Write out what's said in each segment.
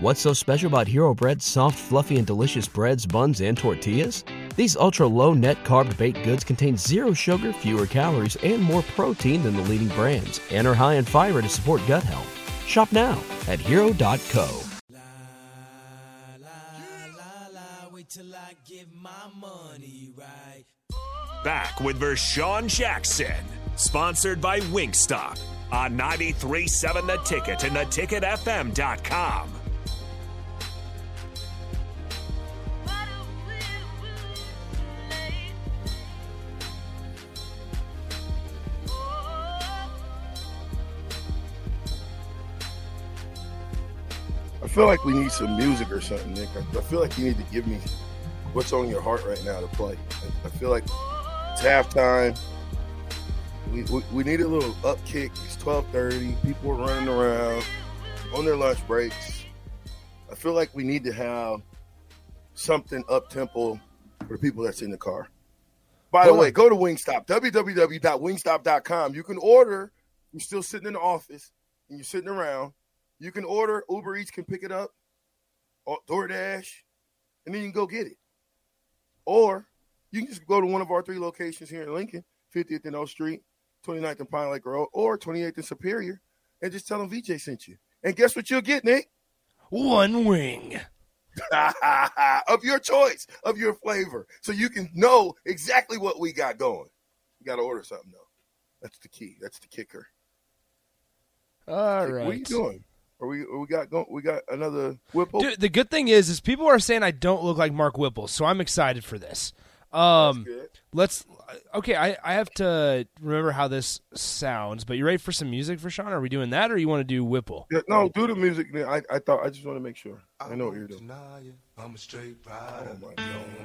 What's so special about Hero Bread's soft, fluffy, and delicious breads, buns, and tortillas? These ultra low net carb baked goods contain zero sugar, fewer calories, and more protein than the leading brands, and are high in fiber to support gut health. Shop now at hero.co. Back with Vershawn Jackson, sponsored by Wingstop on 93.7 The Ticket and theticketfm.com. feel like we need some music or something, Nick. I, I feel like you need to give me what's on your heart right now to play. I, I feel like it's halftime. We, we, we need a little up kick. It's 12:30. People are running around on their lunch breaks. I feel like we need to have something up tempo for the people that's in the car. By the way, go to Wingstop, www.wingstop.com. You can order. You're still sitting in the office and you're sitting around. You can order. Uber Eats can pick it up, or DoorDash, and then you can go get it. Or you can just go to one of our three locations here in Lincoln, 50th and O Street, 29th and Pine Lake Road, or 28th and Superior, and just tell them VJ sent you. And guess what you'll get, Nick? One wing. of your choice, of your flavor, so you can know exactly what we got going. You got to order something though. That's the key. That's the kicker. All What are you doing? Are we? Are we got going? We got another Whipple. Dude, the good thing is, is people are saying I don't look like Mark Whipple, so I'm excited for this. Um, good. let's. Okay, I, I have to remember how this sounds. But you ready for some music for Sean? Are we doing that, or you want to do Whipple? Yeah, no, do the music. Nick. I, I thought I just want to make sure. I know what you're doing. I'm a straight Oh my god.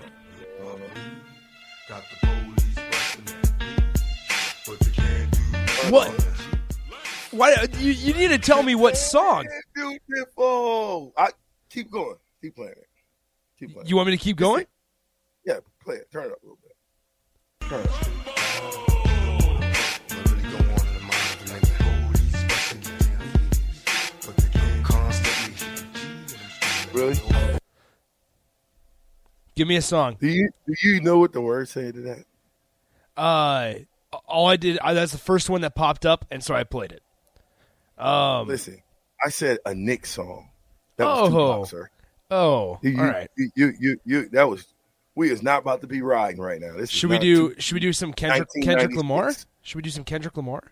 Got the police busting at me, but they can't do What? Why you, you need to tell me what song? Beautiful. I keep going. Keep playing it. Keep playing. You want me to keep going? Yeah, play it. Turn it up a little bit. Turn it up. Really go on in the mind of a nigga? Police busting at me, but they can't constantly. Really? Give me a song. Do you do you know what the words say to that? Uh, all I did I, that's the first one that popped up, and so I played it. Um. Listen, I said a Nick song. That was Oh. Tupac, sir. Oh. You, all right. You, you, you, you, that was. We is not about to be riding right now. This Should we do? Should we do some Kendrick Kendrick Lamar? Should we do some Kendrick Lamar?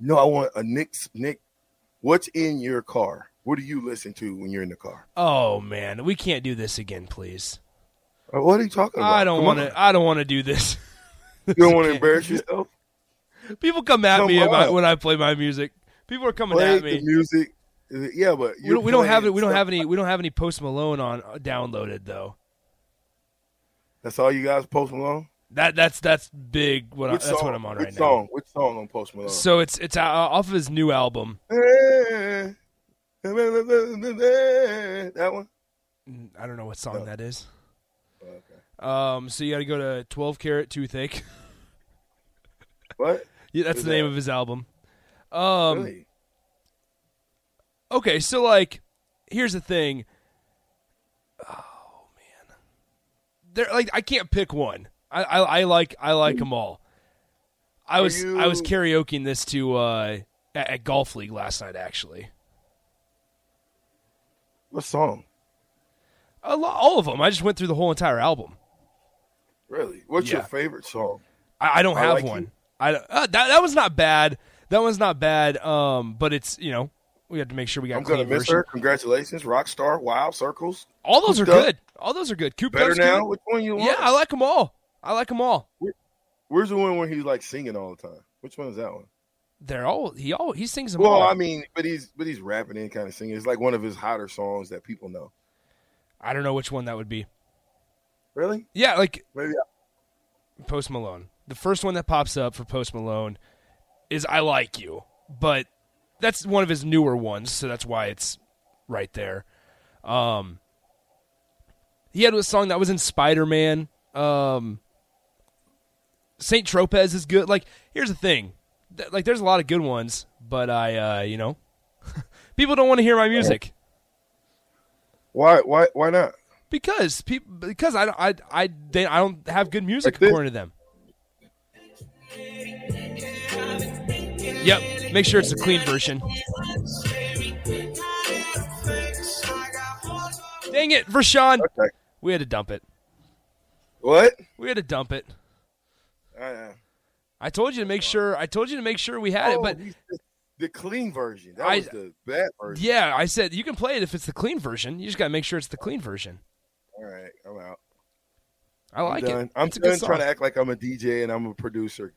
No, I want a Nick. Nick, what's in your car? What do you listen to when you're in the car? Oh man, we can't do this again, please. Uh, What are you talking about? I don't want to. I don't want to do this. You don't want to embarrass yourself. People come at Come me about when I play my music. People are coming Play at the me. music. Yeah, but We don't, we don't have it. We don't have any. We don't have any Post Malone on uh, downloaded though. That's all you guys Post Malone. That that's that's big. What I, that's what I'm on Which right song? Which song on Post Malone? now. So it's it's uh, off of his new album. that one. Mm, I don't know what song No. that is. Okay. Um, so you got to go to 12 Carat Toothache. What? yeah, that's Who's the name that? of his album. Um, really? okay, so like, here's the thing. Oh man, there like I can't pick one. I I, I like I like them all. I Are was I was karaokeing this to uh at, at golf league last night actually. What song? A lo- all of them. I just went through the whole entire album. Really? What's your favorite song? I, I don't I have Like one. You? I uh, that that was not bad. That one's not bad. Um, but it's you know we have to make sure we got I'm gonna miss version. her. Congratulations, Rockstar, Wow, Circles. All those are Up. good. All those are good. Cooped Better now. good. Which one you want? Yeah, I like them all. I like them all. Where's the one where he's like singing all the time? Which one is that one? They're all he all he sings them Well, all. I mean, but he's but he's rapping and kind of singing. It's like one of his hotter songs that people know. I don't know which one that would be. Really? Yeah, like Maybe. Post Malone. The first one that pops up for Post Malone is "I Like You," but that's one of his newer ones, so that's why it's right there. Um, he had a song that was in Spider Man. Um, Saint Tropez is good. Like, here's the thing, Th- like, there's a lot of good ones, but I, uh, you know, people don't want to hear my music. Why? Why? Why not? because people because I I I they I don't have good music Like according to them. Yep, make sure it's a clean version. Dang it, Vershawn. Okay. We had to dump it. What? We had to dump it. Uh, I told you to make sure. I told you to make sure we had it, oh, but he the clean version. That I- was the bad version. yeah, I said you can play it if it's the clean version. You just got to make sure it's the clean version. All right, I'm out. I like I'm done. it. I'm It's done trying to act like I'm a DJ and I'm a producer.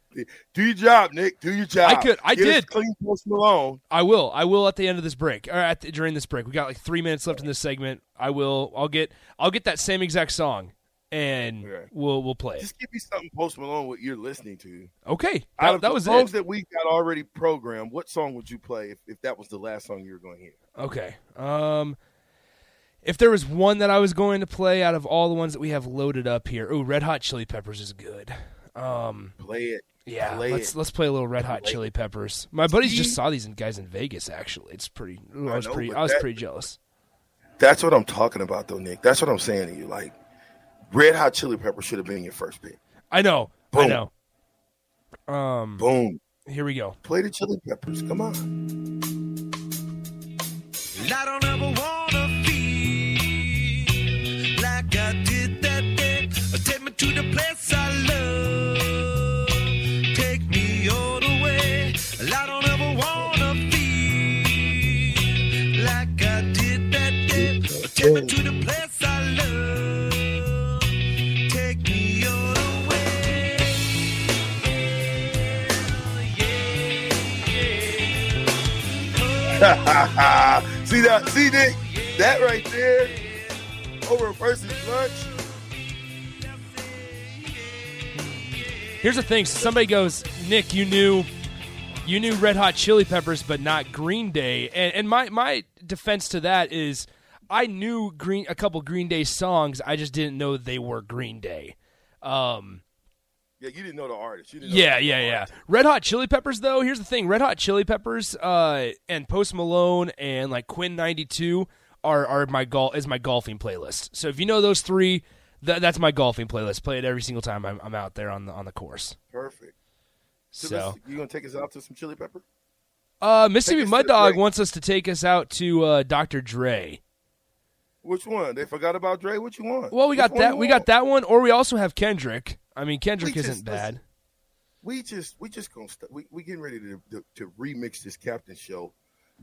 Do your job, Nick. Do your job. I could- I Get did. clean Post Malone. I will. I will at the end of this break or at the, during this break. We got like three minutes left in this segment. I will. I'll get. I'll get that same exact song, and Okay. we'll we'll play. Just give me something Post Malone what you're listening to. Okay, Out that, of that the was songs it. that we got already programmed, what song would you play if, if that was the last song you were going to hear? Okay. Um, if there was one that I was going to play out of all the ones that we have loaded up here, oh, Red Hot Chili Peppers is good. Um, Play it. yeah, Play let's it. let's play a little Red Hot Play Chili Peppers. My buddies just saw these guys in Vegas. Actually, it's pretty. ooh, I I was know, pretty. I was that- pretty jealous. That's what I'm talking about, though, Nick. That's what I'm saying to you. Like, Red Hot Chili Pepper should have been your first pick. I know. I know. Um, Boom. here we go. Play the Chili Peppers. Come on. see that? See Nick? That right there over a person's lunch. Here's the thing. Somebody goes, Nick, you knew, you knew Red Hot Chili Peppers, but not Green Day. And, and my my defense to that is, I knew Green a couple Green Day songs. I just didn't know they were Green Day. Um, Yeah, you didn't know the artist. You didn't yeah, yeah, yeah. artist. Red Hot Chili Peppers, though. Here's the thing: Red Hot Chili Peppers, uh, and Post Malone and like Quinn ninety two are are my gol is my golfing playlist. So if you know those three, th- that's my golfing playlist. Play it every single time I'm, I'm out there on the on the course. Perfect. So, So. you gonna take us out to some Chili Pepper? Uh, Mississippi Mud Dog wants us to take us out to uh, Dr. Dre. Which one? They forgot about Dre. What you want? Well, we Which got that. We want? got that one, or we also have Kendrick. I mean, Kendrick isn't bad. listen, We just we just gonna st- we we getting ready to, to to remix this Captain show,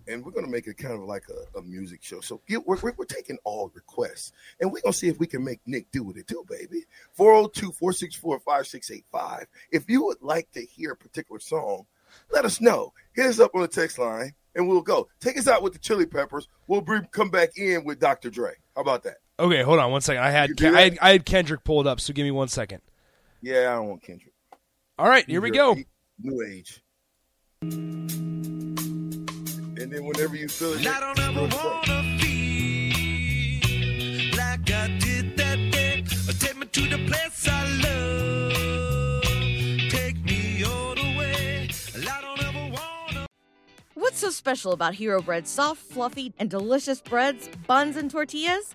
and we're gonna make it kind of like a, a music show. So get, we're, we're we're taking all requests, and we're gonna see if we can make Nick do with it too, baby. 402-464-5685. If you would like to hear a particular song, let us know. Hit us up on the text line, and we'll go. Take us out with the Chili Peppers. We'll bring, come back in with Dr. Dre. How about that? Okay, hold on one second. I had Ken- I had, I had Kendrick pulled up, so give me one second. Yeah, I don't want Kendrick. All right, here we You're go. New age. And then whenever you feel it, I don't ever wanna feel like I did that day. Take me to the place I love. Take me all the way. I don't ever wanna. What's so special about Hero Bread's soft, fluffy, and delicious breads, buns, and tortillas?